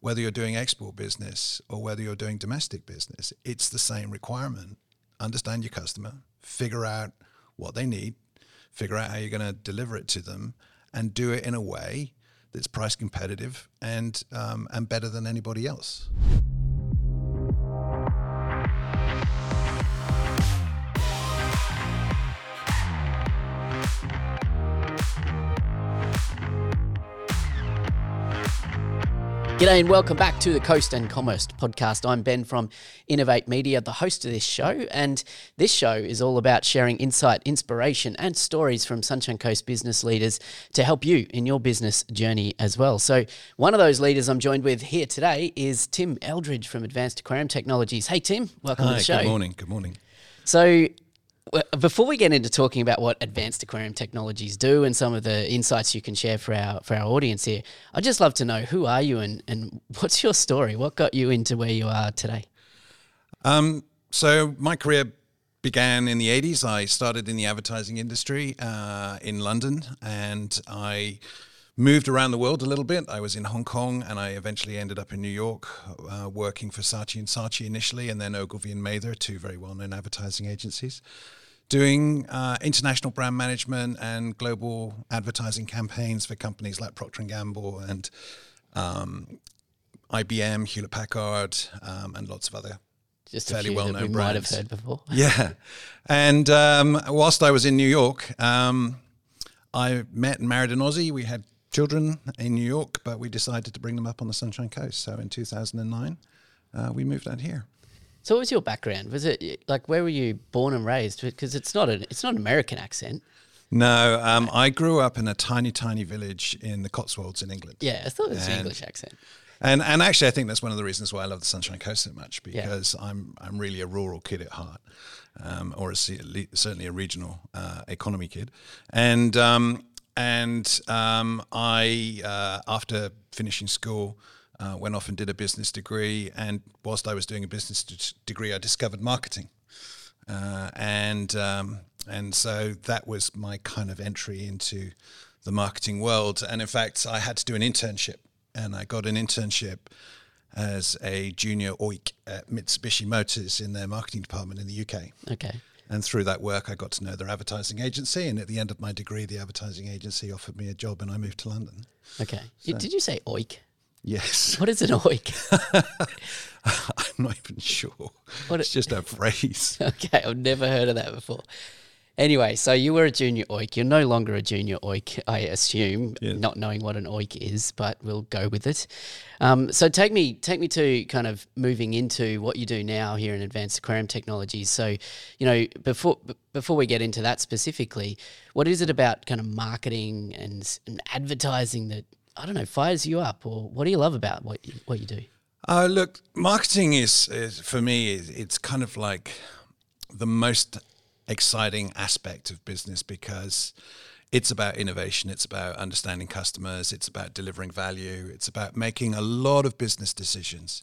whether you're doing export business or whether you're doing domestic business, it's the same requirement. Understand your customer, figure out what they need, figure out how you're going to deliver it to them, and do it in a way that's price competitive and um, and better than anybody else. G'day and welcome back to the Coast and Commerce podcast. I'm Ben from Innovate Media, the host of this show, and this show is all about sharing insight, inspiration, and stories from Sunshine Coast business leaders to help you in your business journey as well. So, one of those leaders I'm joined with here today is Tim Eldridge from Advanced Aquarium Technologies. Hey, Tim, welcome Hi, to the show. Good morning. Good morning. So, before we get into talking about what advanced aquarium technologies do and some of the insights you can share for our for our audience here, I'd just love to know who are you and, and what's your story? What got you into where you are today? Um, so my career began in the 80s. I started in the advertising industry uh, in London and I moved around the world a little bit. I was in Hong Kong and I eventually ended up in New York uh, working for Saatchi and Saatchi initially and then Ogilvy and Mather, two very well-known advertising agencies doing uh, international brand management and global advertising campaigns for companies like Procter and Gamble and um, IBM, Hewlett Packard, um, and lots of other Just fairly well known we brands. might have heard before. Yeah, and um, whilst I was in New York, um, I met and married an Aussie. We had children in New York, but we decided to bring them up on the Sunshine Coast. So in 2009, uh, we moved out here. So, what was your background? Was it like where were you born and raised? Because it's not an it's not an American accent. No, um, I grew up in a tiny, tiny village in the Cotswolds in England. Yeah, I thought it was an English accent. And and actually, I think that's one of the reasons why I love the Sunshine Coast so much because I'm I'm really a rural kid at heart, um, or a, certainly a regional uh, economy kid, and um, and um, I uh, after finishing school. Uh, went off and did a business degree, and whilst I was doing a business d- degree, I discovered marketing, uh, and um, and so that was my kind of entry into the marketing world. And in fact, I had to do an internship, and I got an internship as a junior OIC at Mitsubishi Motors in their marketing department in the UK. Okay. And through that work, I got to know their advertising agency. And at the end of my degree, the advertising agency offered me a job, and I moved to London. Okay. Y- Did you say oik? Yes, What is an oik? I'm not even sure. What it's just a phrase. okay, I've never heard of that before. Anyway, so you were a junior oik. You're no longer a junior oik, I assume, Yeah. not knowing what an oik is, but we'll go with it. Um, so take me take me to kind of moving into what you do now here in Advanced Aquarium Technologies. So, you know, before before we get into that specifically, what is it about kind of marketing and, and advertising that I don't know fires you up, or what do you love about what you, what you do? Uh, look, marketing is, is for me. It's kind of like the most exciting aspect of business because it's about innovation. It's about understanding customers. It's about delivering value. It's about making a lot of business decisions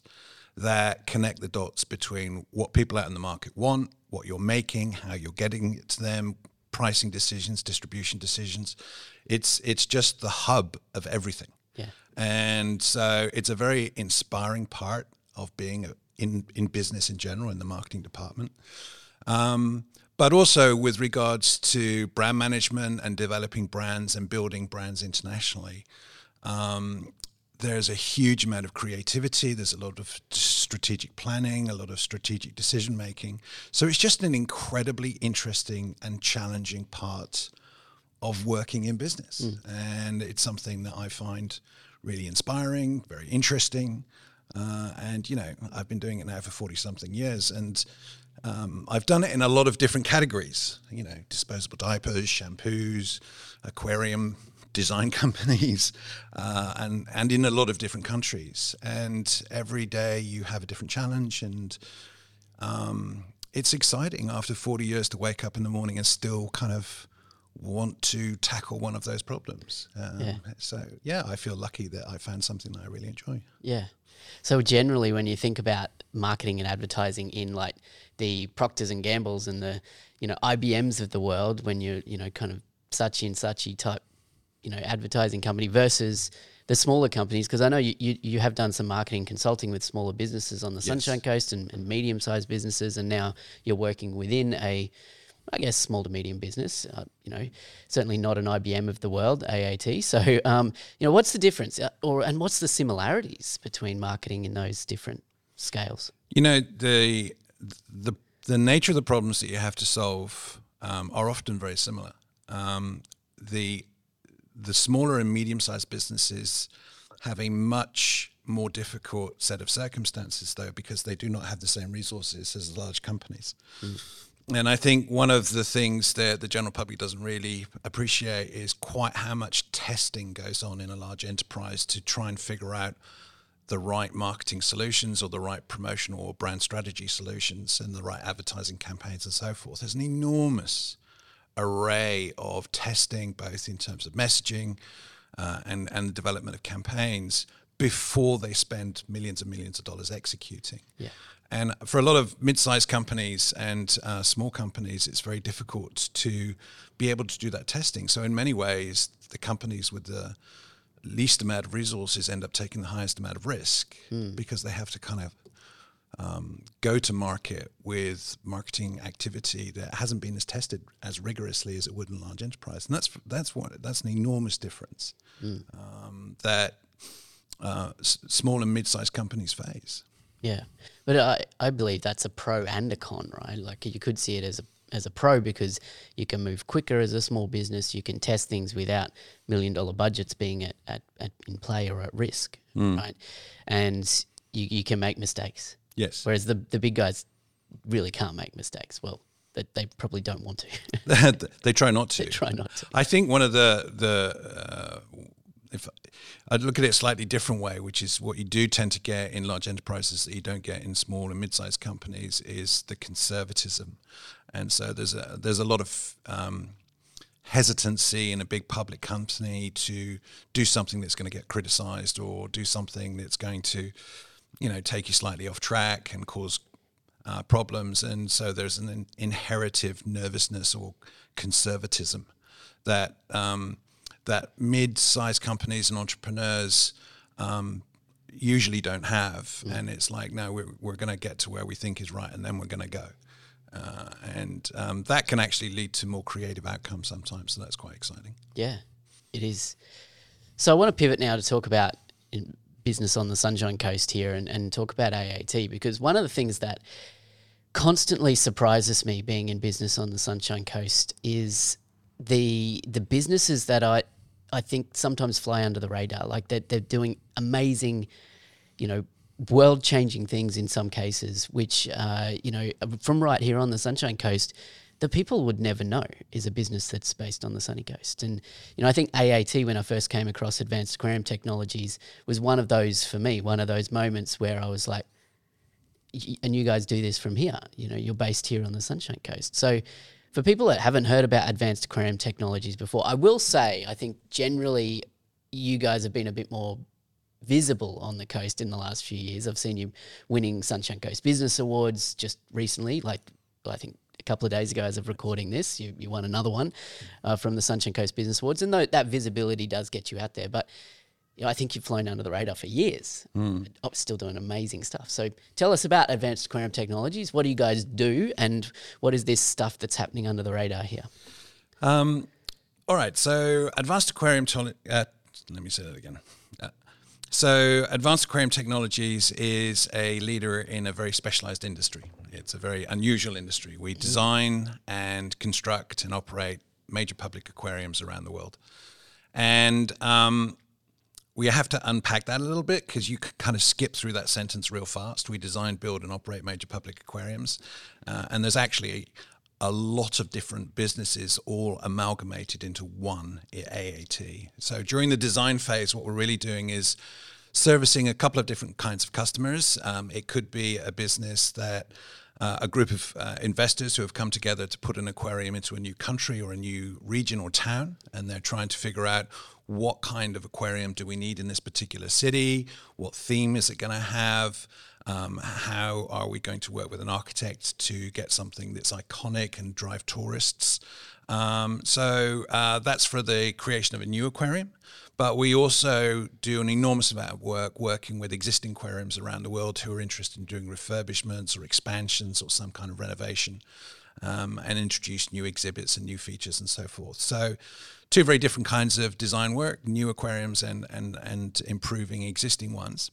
that connect the dots between what people out in the market want, what you're making, how you're getting it to them, pricing decisions, distribution decisions. It's it's just the hub of everything. Yeah. And so it's a very inspiring part of being in, in business in general, in the marketing department. Um, but also with regards to brand management and developing brands and building brands internationally, um, there's a huge amount of creativity. There's a lot of strategic planning, a lot of strategic decision making. So it's just an incredibly interesting and challenging part of working in business. And it's something that I find really inspiring, very interesting. Uh, and, you know, I've been doing it now for 40 something years. And um, I've done it in a lot of different categories, you know, disposable diapers, shampoos, aquarium design companies, uh, and, and in a lot of different countries. And every day you have a different challenge. And um, it's exciting after 40 years to wake up in the morning and still kind of want to tackle one of those problems. Um, Yeah. So, yeah, I feel lucky that I found something that I really enjoy. Yeah. So generally, when you think about marketing and advertising in like the Proctors and Gambles and the you know IBMs of the world, when you're you know kind of Saatchi and Saatchi type, you know advertising company versus the smaller companies? Because I know you, you, you have done some marketing consulting with smaller businesses on the Sunshine Coast and, and medium sized businesses, and now you're working within a I guess small to medium business, uh, you know, certainly not an IBM of the world, AAT. So, um, you know, what's the difference, uh, or and what's the similarities between marketing in those different scales? You know, the the the nature of the problems that you have to solve um, are often very similar. Um, the the smaller and medium sized businesses have a much more difficult set of circumstances, though, because they do not have the same resources as large companies. Mm. And I think one of the things that the general public doesn't really appreciate is quite how much testing goes on in a large enterprise to try and figure out the right marketing solutions or the right promotional or brand strategy solutions and the right advertising campaigns and so forth. There's an enormous array of testing, both in terms of messaging uh, and, and the development of campaigns before they spend millions and millions of dollars executing. Yeah. And for a lot of mid-sized companies and uh, small companies, it's very difficult to be able to do that testing. So in many ways, the companies with the least amount of resources end up taking the highest amount of risk mm. because they have to kind of um, go to market with marketing activity that hasn't been as tested as rigorously as it would in a large enterprise, and that's that's what that's an enormous difference mm. um, that uh, s- small and mid-sized companies face. Yeah, but I, I believe that's a pro and a con, right? Like you could see it as a as a pro because you can move quicker as a small business. You can test things without million dollar budgets being at, at, at in play or at risk, mm. right? And you, you can make mistakes. Yes. Whereas the the big guys really can't make mistakes. Well, they, they probably don't want to. they try not to. They try not to. I think one of the the uh, if I'd look at it a slightly different way, which is what you do tend to get in large enterprises that you don't get in small and mid-sized companies, is the conservatism, and so there's a there's a lot of um, hesitancy in a big public company to do something that's going to get criticized or do something that's going to, you know, take you slightly off track and cause uh, problems, and so there's an in- inherited nervousness or conservatism that. Um, that mid-sized companies and entrepreneurs um, usually don't have. Mm. And it's like, no, we're, we're going to get to where we think is right, and then we're going to go. Uh, and um, that can actually lead to more creative outcomes sometimes. So that's quite exciting. Yeah, it is. So I want to pivot now to talk about business on the Sunshine Coast here and, and talk about AAT because one of the things that constantly surprises me being in business on the Sunshine Coast is the the businesses that I I think sometimes fly under the radar. Like they're, they're doing amazing, you know, world changing things in some cases, which, uh, you know, from right here on the Sunshine Coast, the people would never know is a business that's based on the sunny coast. And, you know, I think AAT, when I first came across Advanced Aquarium Technologies, was one of those for me, one of those moments where I was like, and you guys do this from here, you know, you're based here on the Sunshine Coast. So, for people that haven't heard about advanced aquarium technologies before, I will say I think generally you guys have been a bit more visible on the coast in the last few years. I've seen you winning Sunshine Coast Business Awards just recently, like I think a couple of days ago as of recording this, you, you won another one uh, from the Sunshine Coast Business Awards. And though that visibility does get you out there, but you know, I think you've flown under the radar for years, mm. still doing amazing stuff. So tell us about Advanced Aquarium Technologies. What do you guys do, and what is this stuff that's happening under the radar here? Um, all right, so Advanced Aquarium, to- uh, let me say that again. So Advanced Aquarium Technologies is a leader in a very specialized industry. It's a very unusual industry. We design and construct and operate major public aquariums around the world. And um, we have to unpack that a little bit because you kind of skip through that sentence real fast. We design, build, and operate major public aquariums, uh, and there's actually a lot of different businesses all amalgamated into one AAT. So during the design phase, what we're really doing is servicing a couple of different kinds of customers. Um, it could be a business that uh, a group of uh, investors who have come together to put an aquarium into a new country or a new region or town, and they're trying to figure out what kind of aquarium do we need in this particular city, what theme is it going to have. Um, how are we going to work with an architect to get something that's iconic and drive tourists? Um, so uh, that's for the creation of a new aquarium. But we also do an enormous amount of work working with existing aquariums around the world who are interested in doing refurbishments or expansions or some kind of renovation um, and introduce new exhibits and new features and so forth. So, two very different kinds of design work new aquariums and, and, and improving existing ones.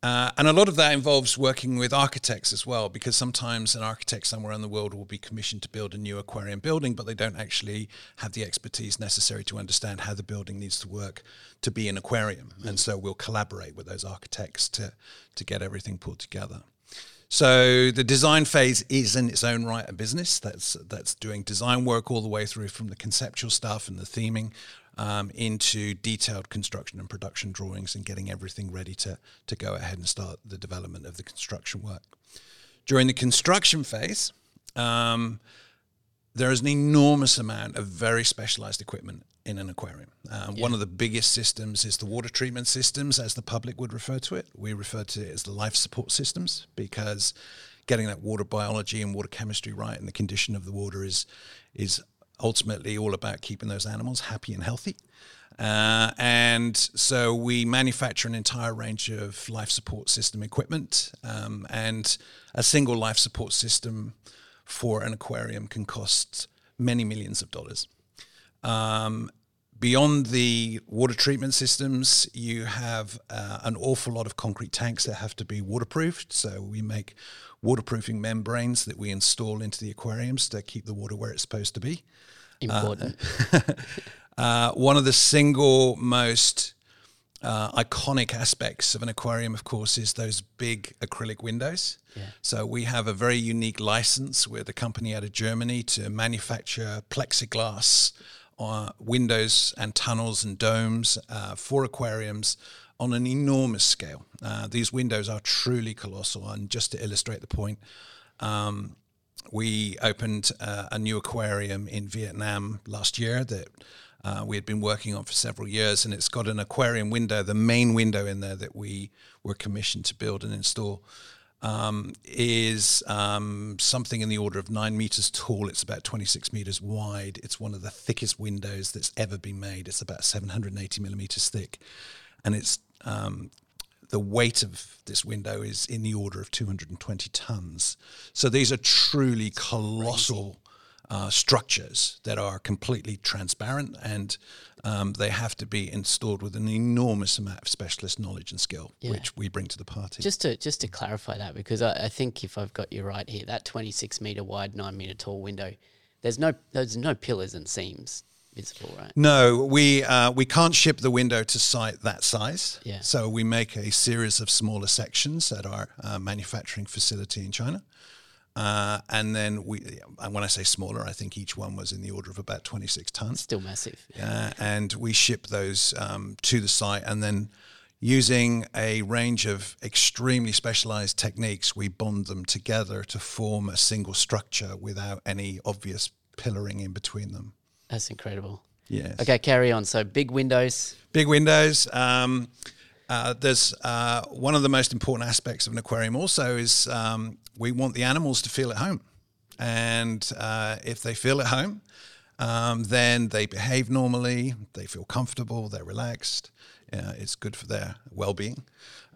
Uh, and a lot of that involves working with architects as well, because sometimes an architect somewhere in the world will be commissioned to build a new aquarium building, but they don't actually have the expertise necessary to understand how the building needs to work to be an aquarium. Mm. And so we'll collaborate with those architects to, to get everything pulled together. So the design phase is in its own right a business. That's that's doing design work all the way through from the conceptual stuff and the theming um, into detailed construction and production drawings and getting everything ready to, to go ahead and start the development of the construction work. During the construction phase, um, there is an enormous amount of very specialized equipment in an aquarium. Um, yeah. One of the biggest systems is the water treatment systems, as the public would refer to it. We refer to it as the life support systems because getting that water biology and water chemistry right and the condition of the water is is ultimately all about keeping those animals happy and healthy. Uh, and so we manufacture an entire range of life support system equipment, um, and a single life support system for an aquarium can cost many millions of dollars. Um, beyond the water treatment systems, you have uh, an awful lot of concrete tanks that have to be waterproofed. So we make waterproofing membranes that we install into the aquariums to keep the water where it's supposed to be. Important. Uh, uh, one of the single most uh, iconic aspects of an aquarium, of course, is those big acrylic windows. Yeah. So we have a very unique license with a company out of Germany to manufacture plexiglass uh, windows and tunnels and domes uh, for aquariums on an enormous scale. Uh, these windows are truly colossal. And just to illustrate the point, um, we opened uh, a new aquarium in Vietnam last year that uh, we had been working on for several years, and it's got an aquarium window, the main window in there that we were commissioned to build and install. Um, is um, something in the order of nine meters tall. It's about 26 meters wide. It's one of the thickest windows that's ever been made. It's about 780 millimeters thick, and it's um, the weight of this window is in the order of 220 tons. So these are truly colossal uh, structures that are completely transparent and um, they have to be installed with an enormous amount of specialist knowledge and skill, yeah. which we bring to the party. Just to just to clarify that, because I, I think if I've got you right here, that 26 meter wide, nine meter tall window, there's no there's no pillars and seams visible, right? No, we uh, we can't ship the window to site that size. Yeah. So we make a series of smaller sections at our uh, manufacturing facility in China. Uh, and then we, and when I say smaller, I think each one was in the order of about 26 tons. Still massive. Uh, and we ship those um, to the site, and then using a range of extremely specialized techniques, we bond them together to form a single structure without any obvious pillaring in between them. That's incredible. Yes. Okay, carry on. So big windows. Big windows. Um, uh, there's uh, one of the most important aspects of an aquarium also is um, we want the animals to feel at home. And uh, if they feel at home, um, then they behave normally, they feel comfortable, they're relaxed. Uh, it's good for their well being.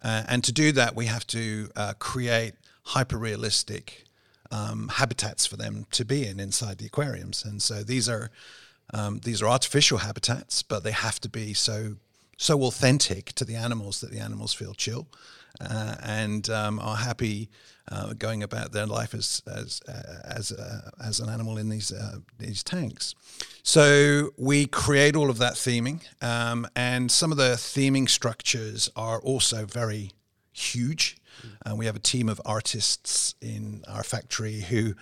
Uh, and to do that, we have to create hyper realistic um, habitats for them to be in inside the aquariums. And so these are um, these are artificial habitats, but they have to be so so authentic to the animals that the animals feel chill uh, and um, are happy uh, going about their life as as uh, as uh, as an animal in these uh, these tanks. So we create all of that theming, um, and some of the theming structures are also very huge. Uh, we have a team of artists in our factory who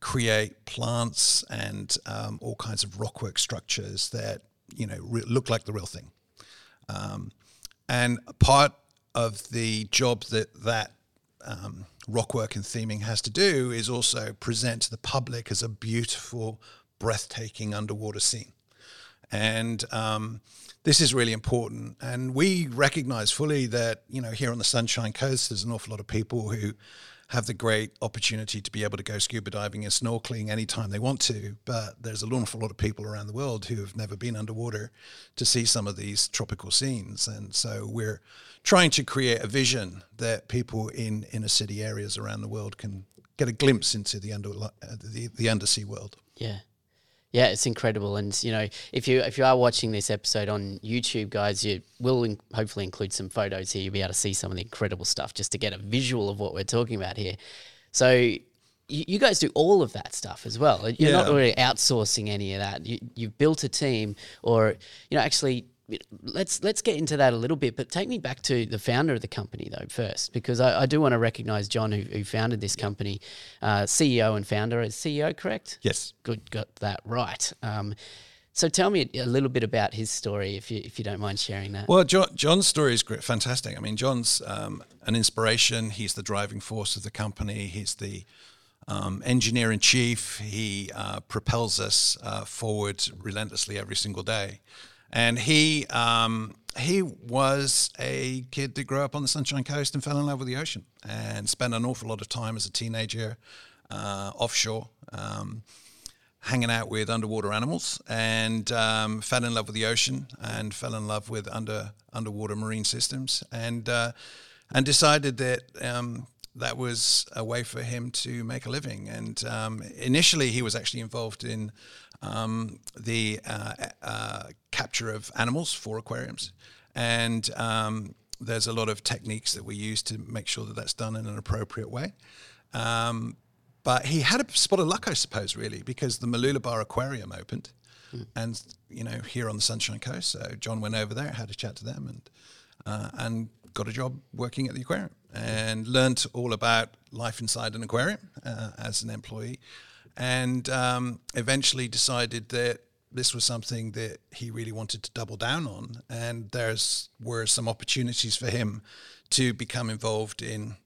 create plants and um, all kinds of rockwork structures that you know re- look like the real thing. Um, and part of the job that that um, rockwork and theming has to do is also present to the public as a beautiful, breathtaking underwater scene. And um, this is really important. And we recognize fully that, you know, here on the Sunshine Coast, there's an awful lot of people who have the great opportunity to be able to go scuba diving and snorkeling anytime they want to. But there's an awful lot of people around the world who have never been underwater to see some of these tropical scenes. And so we're trying to create a vision that people in inner city areas around the world can get a glimpse into the under uh, the, the undersea world. Yeah. Yeah, it's incredible, and you know, if you if you are watching this episode on YouTube, guys, you will in, hopefully include some photos here. You'll be able to see some of the incredible stuff just to get a visual of what we're talking about here. So, you, you guys do all of that stuff as well. You're Yeah. not really outsourcing any of that. You, you've built a team, or you know, actually, let's let's get into that a little bit. But take me back to the founder of the company though first, because I, I do want to recognise John, who, who founded this company, uh, CEO and founder. Is CEO correct? Yes. Good, got that right. Um, so tell me a little bit about his story, if you if you don't mind sharing that. Well, John, John's story is great, fantastic. I mean, John's um, an inspiration. He's the driving force of the company. He's the um, engineer in chief. He uh, propels us uh, forward relentlessly every single day. And he um, he was a kid that grew up on the Sunshine Coast and fell in love with the ocean and spent an awful lot of time as a teenager uh, offshore. Um, hanging out with underwater animals and um, fell in love with the ocean and fell in love with under underwater marine systems and uh, and decided that um, that was a way for him to make a living. And um, initially, he was actually involved in um, the uh, uh, capture of animals for aquariums, and um, there's a lot of techniques that we use to make sure that that's done in an appropriate way. Um, but he had a spot of luck, I suppose, really, because the Mooloolaba Aquarium opened, and you know here on the Sunshine Coast. So John went over there, had a chat to them, and uh, and got a job working at the aquarium, and learnt all about life inside an aquarium uh, as an employee, and um, eventually decided that this was something that he really wanted to double down on, and there's were some opportunities for him to become involved in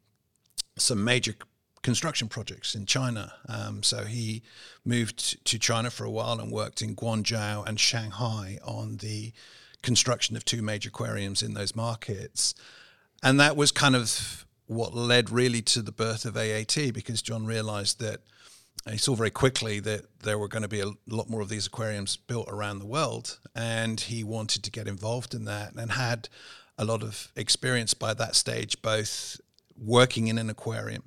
some major construction projects in China. Um, so he moved to China for a while and worked in Guangzhou and Shanghai on the construction of two major aquariums in those markets. And that was kind of what led really to the birth of AAT because John realized that he saw very quickly that there were going to be a lot more of these aquariums built around the world, and he wanted to get involved in that and had a lot of experience by that stage, both working in an aquarium,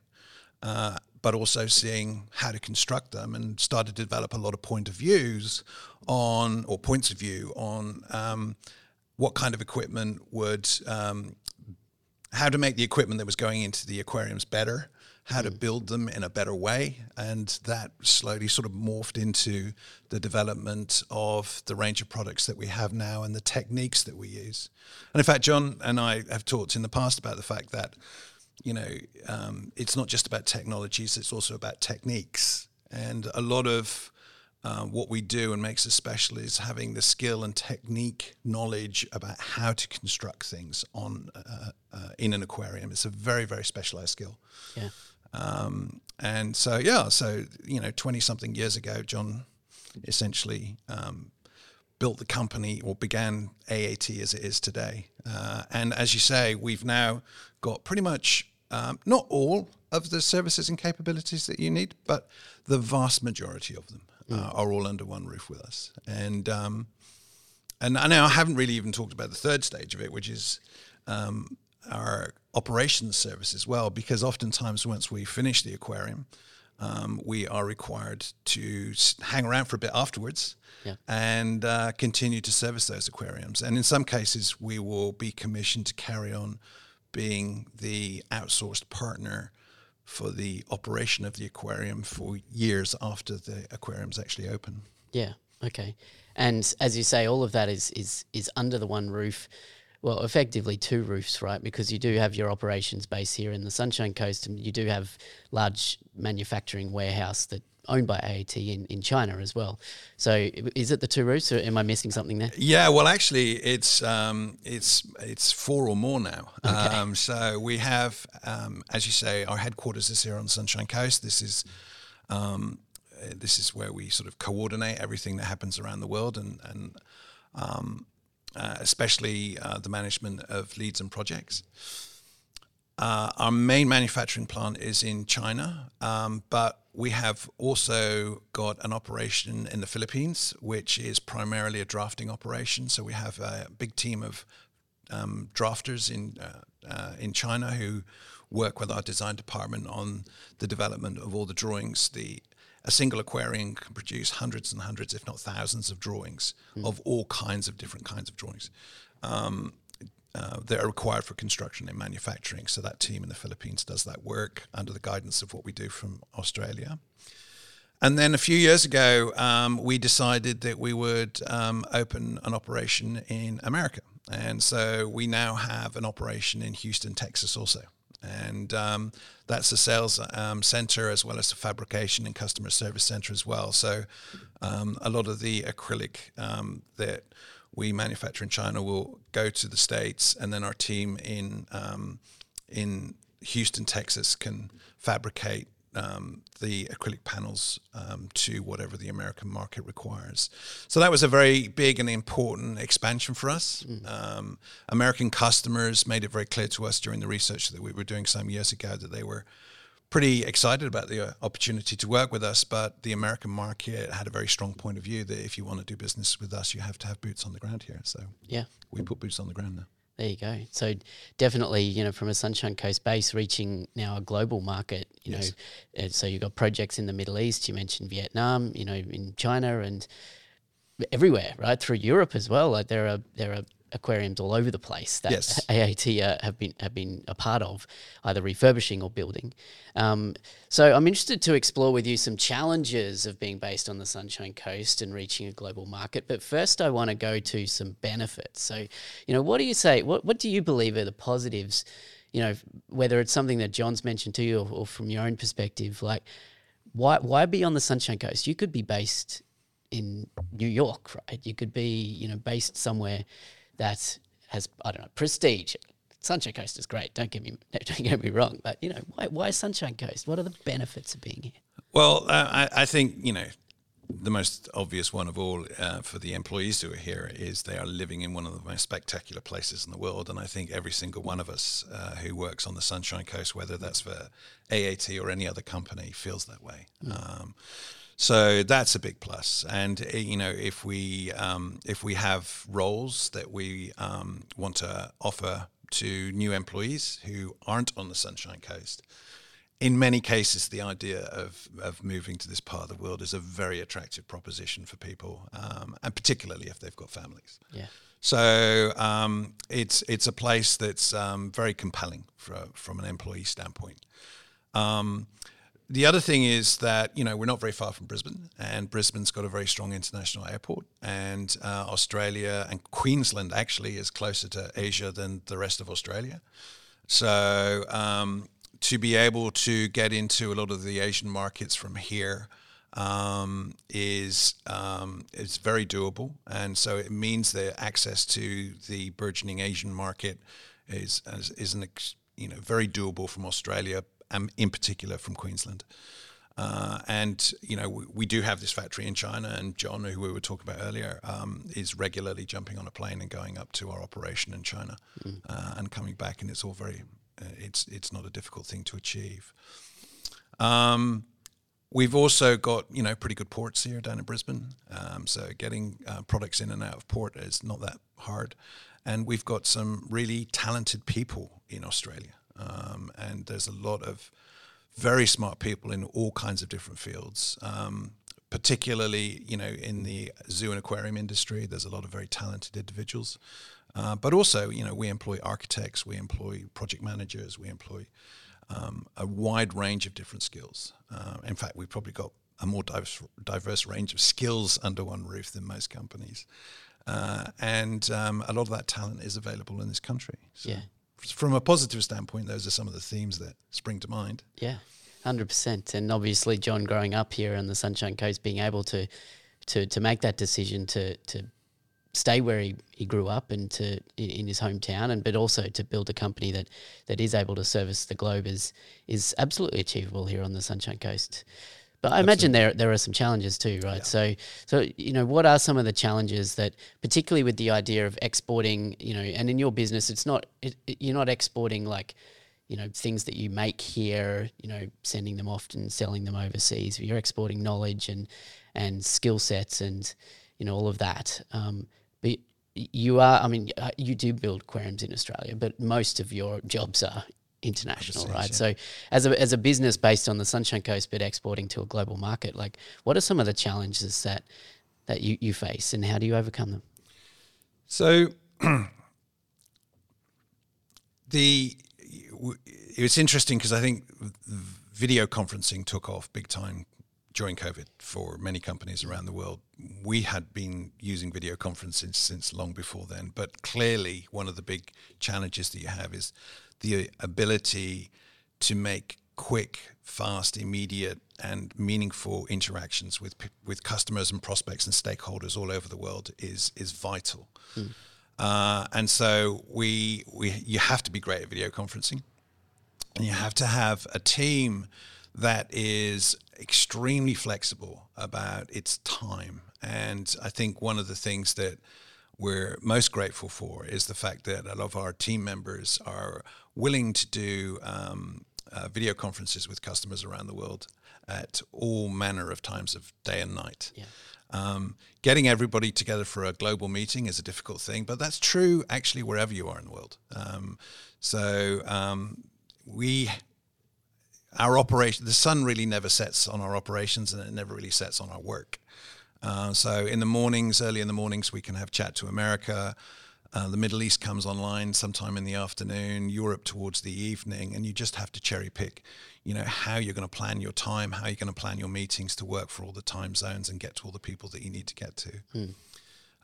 uh, but also seeing how to construct them, and started to develop a lot of point of views on or points of view on um, what kind of equipment would um, how to make the equipment that was going into the aquariums better, how to build them in a better way, and that slowly sort of morphed into the development of the range of products that we have now and the techniques that we use. And in fact, John and I have talked in the past about the fact that you know um, it's not just about technologies; it's also about techniques, and a lot of uh, what we do and makes us special is having the skill and technique knowledge about how to construct things on uh, uh, in an aquarium. It's a very very specialized skill. Yeah. Um, and so yeah, so you know, twenty something years ago, John essentially um, built the company or began AAT as it is today. Uh, and as you say, we've now got pretty much um, not all of the services and capabilities that you need, but the vast majority of them uh, are all under one roof with us. And um, and I know I haven't really even talked about the third stage of it, which is um, our operations service as well, because oftentimes once we finish the aquarium, um, we are required to hang around for a bit afterwards Yeah. and uh, continue to service those aquariums. And in some cases, we will be commissioned to carry on being the outsourced partner for the operation of the aquarium for years after the aquarium's actually open. Yeah. Okay. And as you say, all of that is is is under the one roof. Well, effectively two roofs, right? Because you do have your operations base here in the Sunshine Coast, and you do have large manufacturing warehouse that owned by AAT in, in China as well. So is it the two roofs, or am I missing something there? Yeah, well, actually, it's um, it's it's four or more now. Okay. Um, so we have, um, as you say, our headquarters is here on the Sunshine Coast. This is. Um, this is where we sort of coordinate everything that happens around the world, and, and um, uh, especially uh, the management of leads and projects. Uh, our main manufacturing plant is in China, um, but we have also got an operation in the Philippines, which is primarily a drafting operation. So we have a big team of um, drafters in uh, uh, in China who work with our design department on the development of all the drawings, the a single aquarium can produce hundreds and hundreds, if not thousands, of drawings mm. of all kinds of different kinds of drawings um, uh, that are required for construction and manufacturing. So that team in the Philippines does that work under the guidance of what we do from Australia. And then a few years ago, um, we decided that we would um, open an operation in America. And so we now have an operation in Houston, Texas also and um, that's the sales um, center as well as the fabrication and customer service center as well. So um, a lot of the acrylic um, that we manufacture in China will go to the states, and then our team in um, in Houston, Texas, can fabricate um, the acrylic panels um, to whatever the American market requires. So that was a very big and important expansion for us. Mm. Um, American customers made it very clear to us during the research that we were doing some years ago that they were pretty excited about the uh, opportunity to work with us, but the American market had a very strong point of view that if you want to do business with us, you have to have boots on the ground here. So yeah, we put boots on the ground now. There you go. So definitely, you know, from a Sunshine Coast base, reaching now a global market. You yes. know, so you've got projects in the Middle East. You mentioned Vietnam. You know, in China and everywhere, right through Europe as well. Like there are there are aquariums all over the place that yes. AAT uh, have been have been a part of, either refurbishing or building. Um, so I'm interested to explore with you some challenges of being based on the Sunshine Coast and reaching a global market. But first, I want to go to some benefits. So, you know, what do you say? What what do you believe are the positives? You know, whether it's something that John's mentioned to you or, or from your own perspective, like why why be on the Sunshine Coast? You could be based in New York, right? You could be, you know, based somewhere that has I don't know prestige. Sunshine Coast is great. Don't get me don't get me wrong, but you know why why Sunshine Coast? What are the benefits of being here? Well, uh, I, I think you know the most obvious one of all uh, for the employees who are here is they are living in one of the most spectacular places in the world. And I think every single one of us uh, who works on the Sunshine Coast, whether that's for AAT or any other company, feels that way. Mm. Um, so that's a big plus. And eh, you know, if we um, if we have roles that we um, want to offer to new employees who aren't on the Sunshine Coast, in many cases, the idea of, of moving to this part of the world is a very attractive proposition for people, um, and particularly if they've got families. Yeah. So um, it's it's a place that's um, very compelling for, from an employee standpoint. The other thing is that you know we're not very far from Brisbane, and Brisbane's got a very strong international airport, and uh, Australia and Queensland actually is closer to Asia than the rest of Australia. So um, to be able to get into a lot of the Asian markets from here um, is um, very doable, and so it means that access to the burgeoning Asian market is is, is an you know very doable from Australia and in particular from Queensland. Uh, and you know we, we, do have this factory in China, and John, who we were talking about earlier, um, is regularly jumping on a plane and going up to our operation in China, mm. uh, and coming back, and it's all very, uh, it's it's not a difficult thing to achieve. Um, we've also got you know pretty good ports here down in Brisbane, um, so getting uh, products in and out of port is not that hard, and we've got some really talented people in Australia. Um, and there's a lot of very smart people in all kinds of different fields. Um, particularly, you know, in the zoo and aquarium industry, there's a lot of very talented individuals. Uh, but also, you know, we employ architects, we employ project managers, we employ um, a wide range of different skills. Uh, in fact, we've probably got a more diverse, diverse range of skills under one roof than most companies. uh, and um, a lot of that talent is available in this country. So Yeah. From a positive standpoint, those are some of the themes that spring to mind. Yeah, hundred percent. And obviously, John, growing up here on the Sunshine Coast, being able to to to make that decision to to stay where he, he grew up and to in, his hometown, and but also to build a company that that is able to service the globe is is absolutely achievable here on the Sunshine Coast. But I imagine there there are some challenges too, right? So so you know, what are some of the challenges that, particularly with the idea of exporting, you know, and in your business, it's not it, it, you're not exporting like you know things that you make here you know sending them off and selling them overseas you're exporting knowledge and and skill sets and you know all of that. Um, but you are i mean uh, you do build aquariums in australia but most of your jobs are international right yeah. so as a, as a business based on the sunshine coast but exporting to a global market like what are some of the challenges that that you, you face and how do you overcome them So the it's interesting because I think video conferencing took off big time during COVID for many companies around the world. We had been using video conferencing since long before then, but clearly one of the big challenges that you have is the ability to make quick, fast, immediate, and meaningful interactions with with customers and prospects and stakeholders all over the world is is vital. Uh, and so we we you have to be great at video conferencing, and you have to have a team that is extremely flexible about its time. And I think one of the things that we're most grateful for is the fact that a lot of our team members are willing to do um, uh, video conferences with customers around the world at all manner of times of day and night. Yeah. Um, getting everybody together for a global meeting is a difficult thing, but that's true actually wherever you are in the world. Um, so um, we, our operation, the sun really never sets on our operations, and it never really sets on our work. Uh, so in the mornings, early in the mornings, we can have chat to America. Uh, the Middle East comes online sometime in the afternoon. Europe towards the evening, and you just have to cherry pick. You know how you're going to plan your time, how you're going to plan your meetings to work for all the time zones and get to all the people that you need to get to.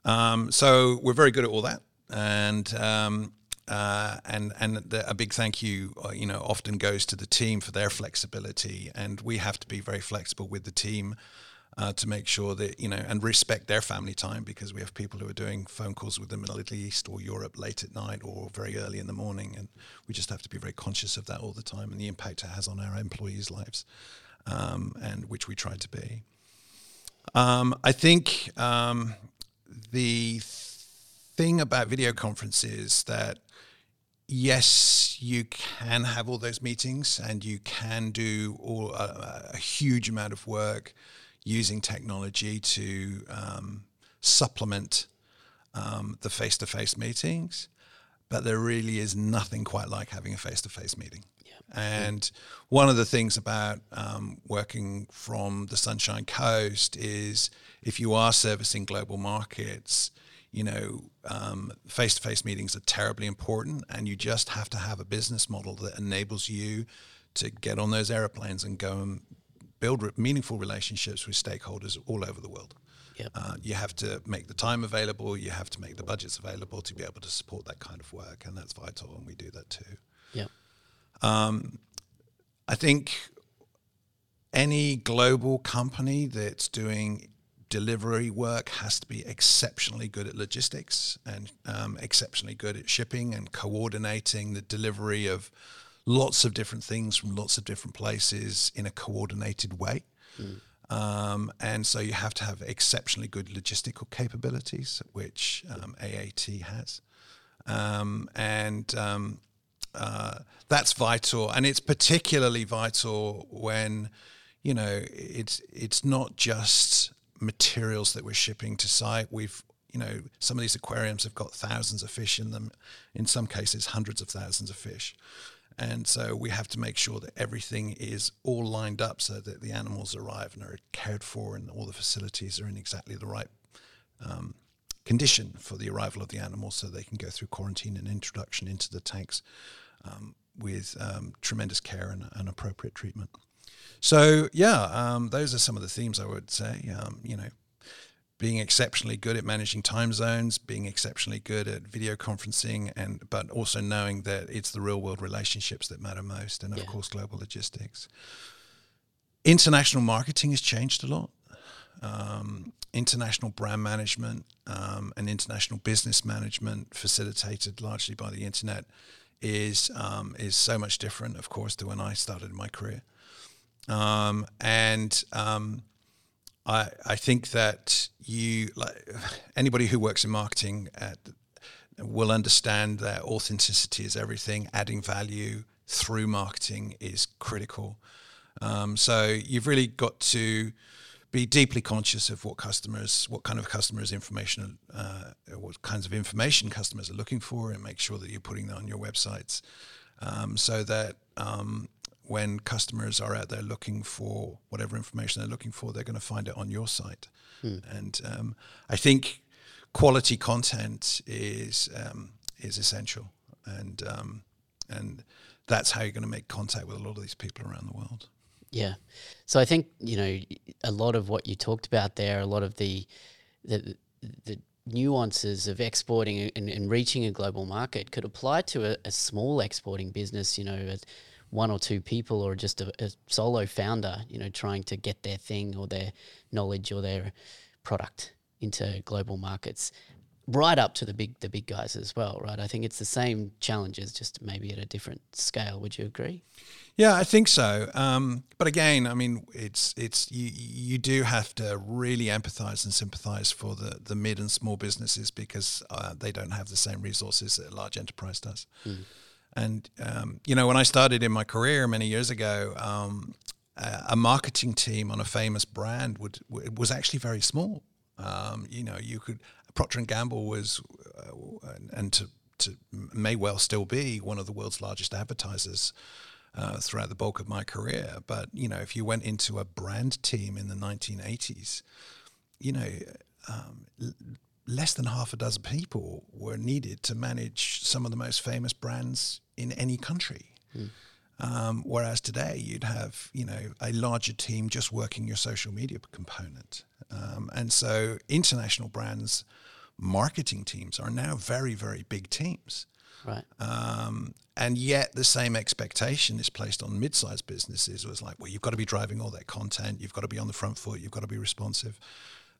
Um, so we're very good at all that, and um, uh, and and the, a big thank you, uh, you know, often goes to the team for their flexibility, and we have to be very flexible with the team uh, to make sure that you know and respect their family time because we have people who are doing phone calls with them in the Middle East or Europe late at night or very early in the morning, and we just have to be very conscious of that all the time and the impact it has on our employees' lives, um, and which we try to be. Um, I think um, the thing about video conferences that yes, you can have all those meetings and you can do all a, a huge amount of work using technology to um, supplement um, the face-to-face meetings, but there really is nothing quite like having a face-to-face meeting. And one of the things about um, working from the Sunshine Coast is if you are servicing global markets, you know, um, face-to-face meetings are terribly important, and you just have to have a business model that enables you to get on those airplanes and go and build re- meaningful relationships with stakeholders all over the world. Yep. Uh, you have to make the time available. You have to make the budgets available to be able to support that kind of work, and that's vital, and we do that too. yeah I think any global company that's doing delivery work has to be exceptionally good at logistics and um, exceptionally good at shipping and coordinating the delivery of lots of different things from lots of different places in a coordinated way. Um, and so you have to have exceptionally good logistical capabilities, which um, AAT has. Um, and um, uh, that's vital, and it's particularly vital when you know it's it's not just materials that we're shipping to site. We've you know some of these aquariums have got thousands of fish in them, in some cases hundreds of thousands of fish, and so we have to make sure that everything is all lined up so that the animals arrive and are cared for, and all the facilities are in exactly the right um, condition for the arrival of the animals so they can go through quarantine and introduction into the tanks um, with um, tremendous care and, and appropriate treatment. So yeah, um, those are some of the themes I would say. Um, you know, being exceptionally good at managing time zones, being exceptionally good at video conferencing, and but also knowing that it's the real world relationships that matter most, and of Yeah. course global logistics. International marketing has changed a lot. Um, international brand management um, and international business management, facilitated largely by the internet, is um, is so much different, of course, to when I started my career. Um, and um, I I think that you like anybody who works in marketing at will understand that authenticity is everything. Adding value through marketing is critical. Um, so you've really got to be deeply conscious of what customers, what kind of customers information, uh, what kinds of information customers are looking for, and make sure that you're putting that on your websites, um, so that um, when customers are out there looking for whatever information they're looking for, they're going to find it on your site. And um, I think quality content is um, is essential, and um, and that's how you're going to make contact with a lot of these people around the world. Yeah. So I think, you know, a lot of what you talked about there, a lot of the the, the nuances of exporting and, and reaching a global market could apply to a, a small exporting business, you know, as one or two people or just a, a solo founder, you know, trying to get their thing or their knowledge or their product into global markets right up to the big the big guys as well, right? I think it's the same challenges, just maybe at a different scale. Would you agree? Yeah, I think so. Um, but again, I mean, it's it's you you do have to really empathise and sympathise for the the mid and small businesses because uh, they don't have the same resources that a large enterprise does. And um, you know, when I started in my career many years ago, um, a marketing team on a famous brand would was actually very small. Um, you know, you could Procter and Gamble was, uh, and, to, to may well still be one of the world's largest advertisers uh, throughout the bulk of my career. But you know, if you went into a brand team in the 1980s, you know, um, less than half a dozen people were needed to manage some of the most famous brands in any country. Um, whereas today you'd have, you know, a larger team just working your social media component. Um, and so international brands marketing teams are now very, very big teams. Right. Um, and yet the same expectation is placed on mid-sized businesses. It was like, well, you've got to be driving all that content. You've got to be on the front foot. You've got to be responsive.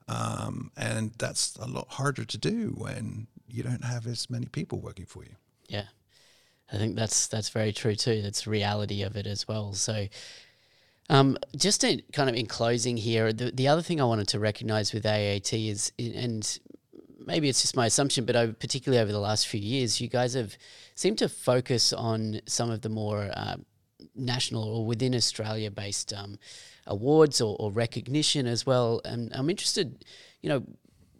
Um, and that's a lot harder to do when you don't have as many people working for you. Yeah, I think that's that's very true too. That's reality of it as well. So, um, just in, kind of in closing here, the the other thing I wanted to recognise with AAT is, and maybe it's just my assumption, but particularly over the last few years, you guys have seemed to focus on some of the more uh, national or within Australia based um, awards or, or recognition as well. And I'm interested, you know,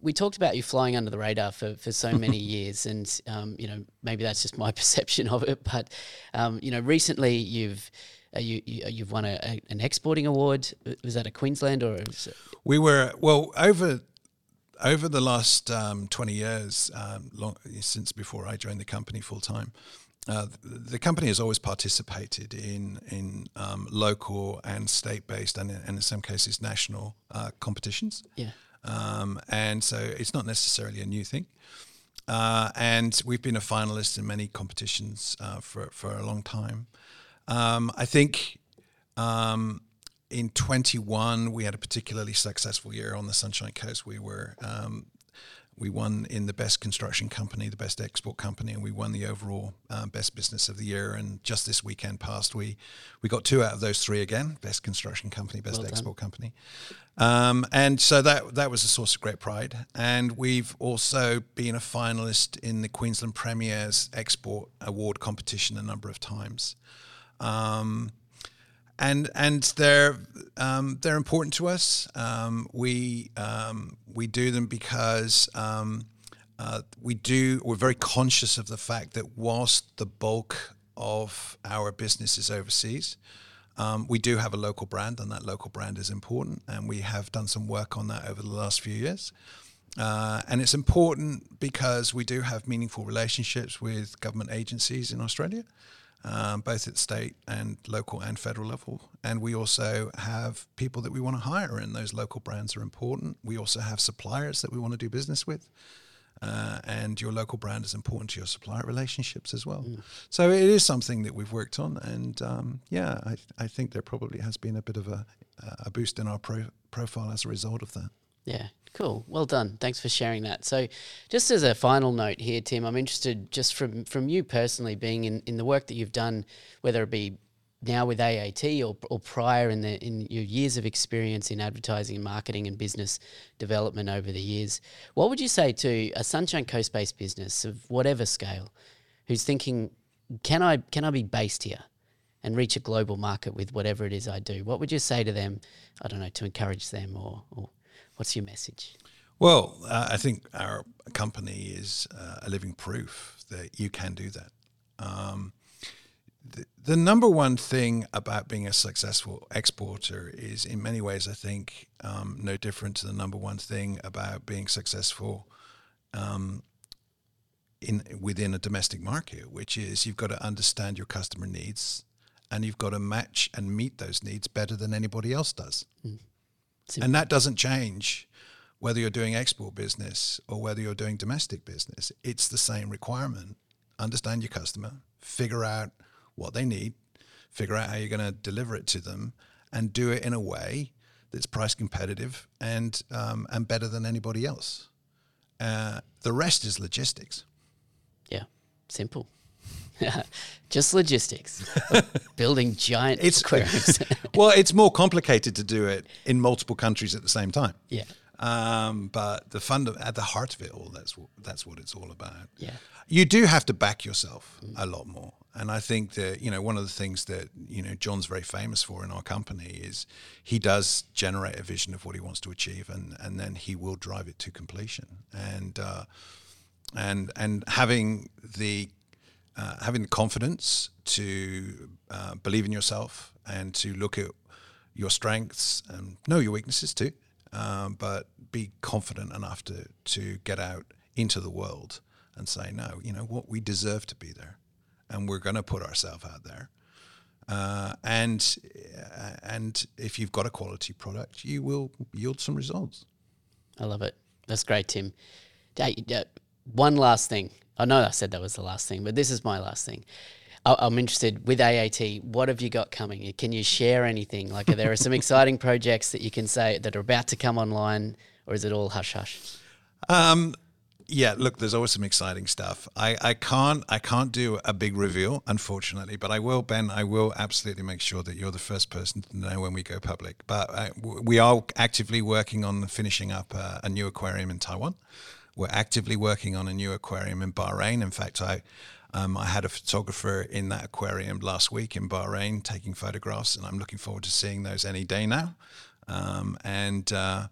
we talked about you flying under the radar for, for so many years, and um, you know maybe that's just my perception of it. But um, you know, recently you've uh, you, you you've won a, a, an exporting award. Was that a Queensland or? We were well over over the last um, twenty years, um, long, since before I joined the company full time. Uh, the, company has always participated in in um, local and state based and, in- and in some cases national uh, competitions. yeah, Um, and so it's not necessarily a new thing. Uh, and we've been a finalist in many competitions uh, for, for a long time. Um, I think um, in 21, we had a particularly successful year on the Sunshine Coast. We were. Um, we won in the best construction company, the best export company, and we won the overall uh, best business of the year. And just this weekend past, we we got two out of those three again: best construction company, best Well export company. Um, and so that that was a source of great pride. And we've also been a finalist in the Queensland Premier's Export Award competition a number of times. Um, and and they're um, they're important to us. Um, we um, we do them because um, uh, we do. We're very conscious of the fact that whilst the bulk of our business is overseas, um, we do have a local brand, and that local brand is important. And we have done some work on that over the last few years. Uh, and it's important because we do have meaningful relationships with government agencies in Australia. Um, both at state and local and federal level. And we also have people that we want to hire, and those local brands are important. We also have suppliers that we want to do business with. Uh, and your local brand is important to your supplier relationships as well. Mm. So it is something that we've worked on, and um, yeah, I, I, think there probably has been a bit of a, a boost in our pro- profile as a result of that. Yeah, cool. Well done. Thanks for sharing that. So, just as a final note here, Tim, I'm interested just from from you personally, being in, in the work that you've done, whether it be now with AAT or, or prior in the in your years of experience in advertising and marketing and business development over the years, what would you say to a Sunshine Coast based business of whatever scale, who's thinking, can I can I be based here? and reach a global market with whatever it is I do. What would you say to them? I don't know to encourage them, or, or What's your message? Well, uh, I think our company is uh, a living proof that you can do that. Um, the, the, number one thing about being a successful exporter is, in many ways, I think, um, no different to the number one thing about being successful um, in within a domestic market, which is you've got to understand your customer needs and you've got to match and meet those needs better than anybody else does. Mm. And that doesn't change whether you're doing export business or whether you're doing domestic business. It's the same requirement. Understand your customer, figure out what they need, figure out how you're going to deliver it to them, and do it in a way that's price competitive and um, and better than anybody else. Uh, the rest is logistics. Yeah, simple. Just logistics. building giant it's, aquariums. well, it's more complicated to do it in multiple countries at the same time. Yeah. Um, but the fund at the heart of it all, that's what that's what it's all about. Yeah. You do have to back yourself mm. a lot more. And I think that, you know, one of the things that, you know, John's very famous for in our company is he does generate a vision of what he wants to achieve and, and then he will drive it to completion. And uh, and and having the uh, having the confidence to uh, believe in yourself and to look at your strengths and know your weaknesses too, um, but be confident enough to to get out into the world and say, no, you know what, we deserve to be there, and we're going to put ourselves out there. Uh, and uh, and if you've got a quality product, you will yield some results. I love it. That's great, Tim. One last thing I know I said that was the last thing, but this is my last thing. I'm interested with AAT. What have you got coming? Can you share anything? Like, are there some exciting projects that you can say that are about to come online, or is it all hush hush? Um, yeah, look, there's always some exciting stuff. I, I can't I can't do a big reveal, unfortunately, but I will, Ben. I will absolutely make sure that you're the first person to know when we go public. But uh, we are actively working on finishing up uh, a new aquarium in Taiwan. We're actively working on a new aquarium in Bahrain. In fact, I um, I had a photographer in that aquarium last week in Bahrain taking photographs, and I'm looking forward to seeing those any day now. Um, and uh,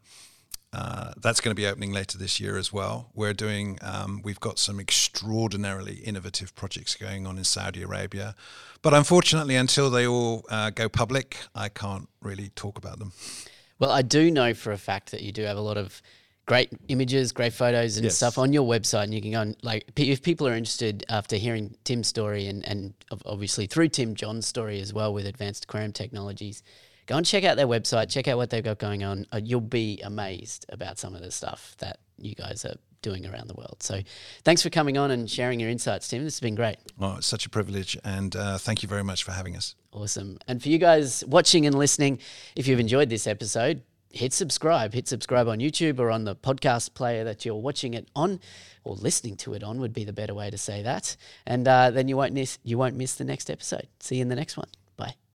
uh, that's going to be opening later this year as well. We're doing, um, we've got some extraordinarily innovative projects going on in Saudi Arabia. But unfortunately, until they all uh, go public, I can't really talk about them. Well, I do know for a fact that you do have a lot of great images, great photos and yes. stuff on your website. And you can go and like, if people are interested after hearing Tim's story and, and obviously through Tim John's story as well with Advanced Aquarium Technologies, go and check out their website, check out what they've got going on. Uh, you'll be amazed about some of the stuff that you guys are doing around the world. So thanks for coming on and sharing your insights, Tim. This has been great. Oh, it's such a privilege. And uh, thank you very much for having us. Awesome. And for you guys watching and listening, if you've enjoyed this episode, hit subscribe. Hit subscribe on YouTube or on the podcast player that you're watching it on, or listening to it on would be the better way to say that. And uh, then you won't miss you won't miss the next episode. See you in the next one.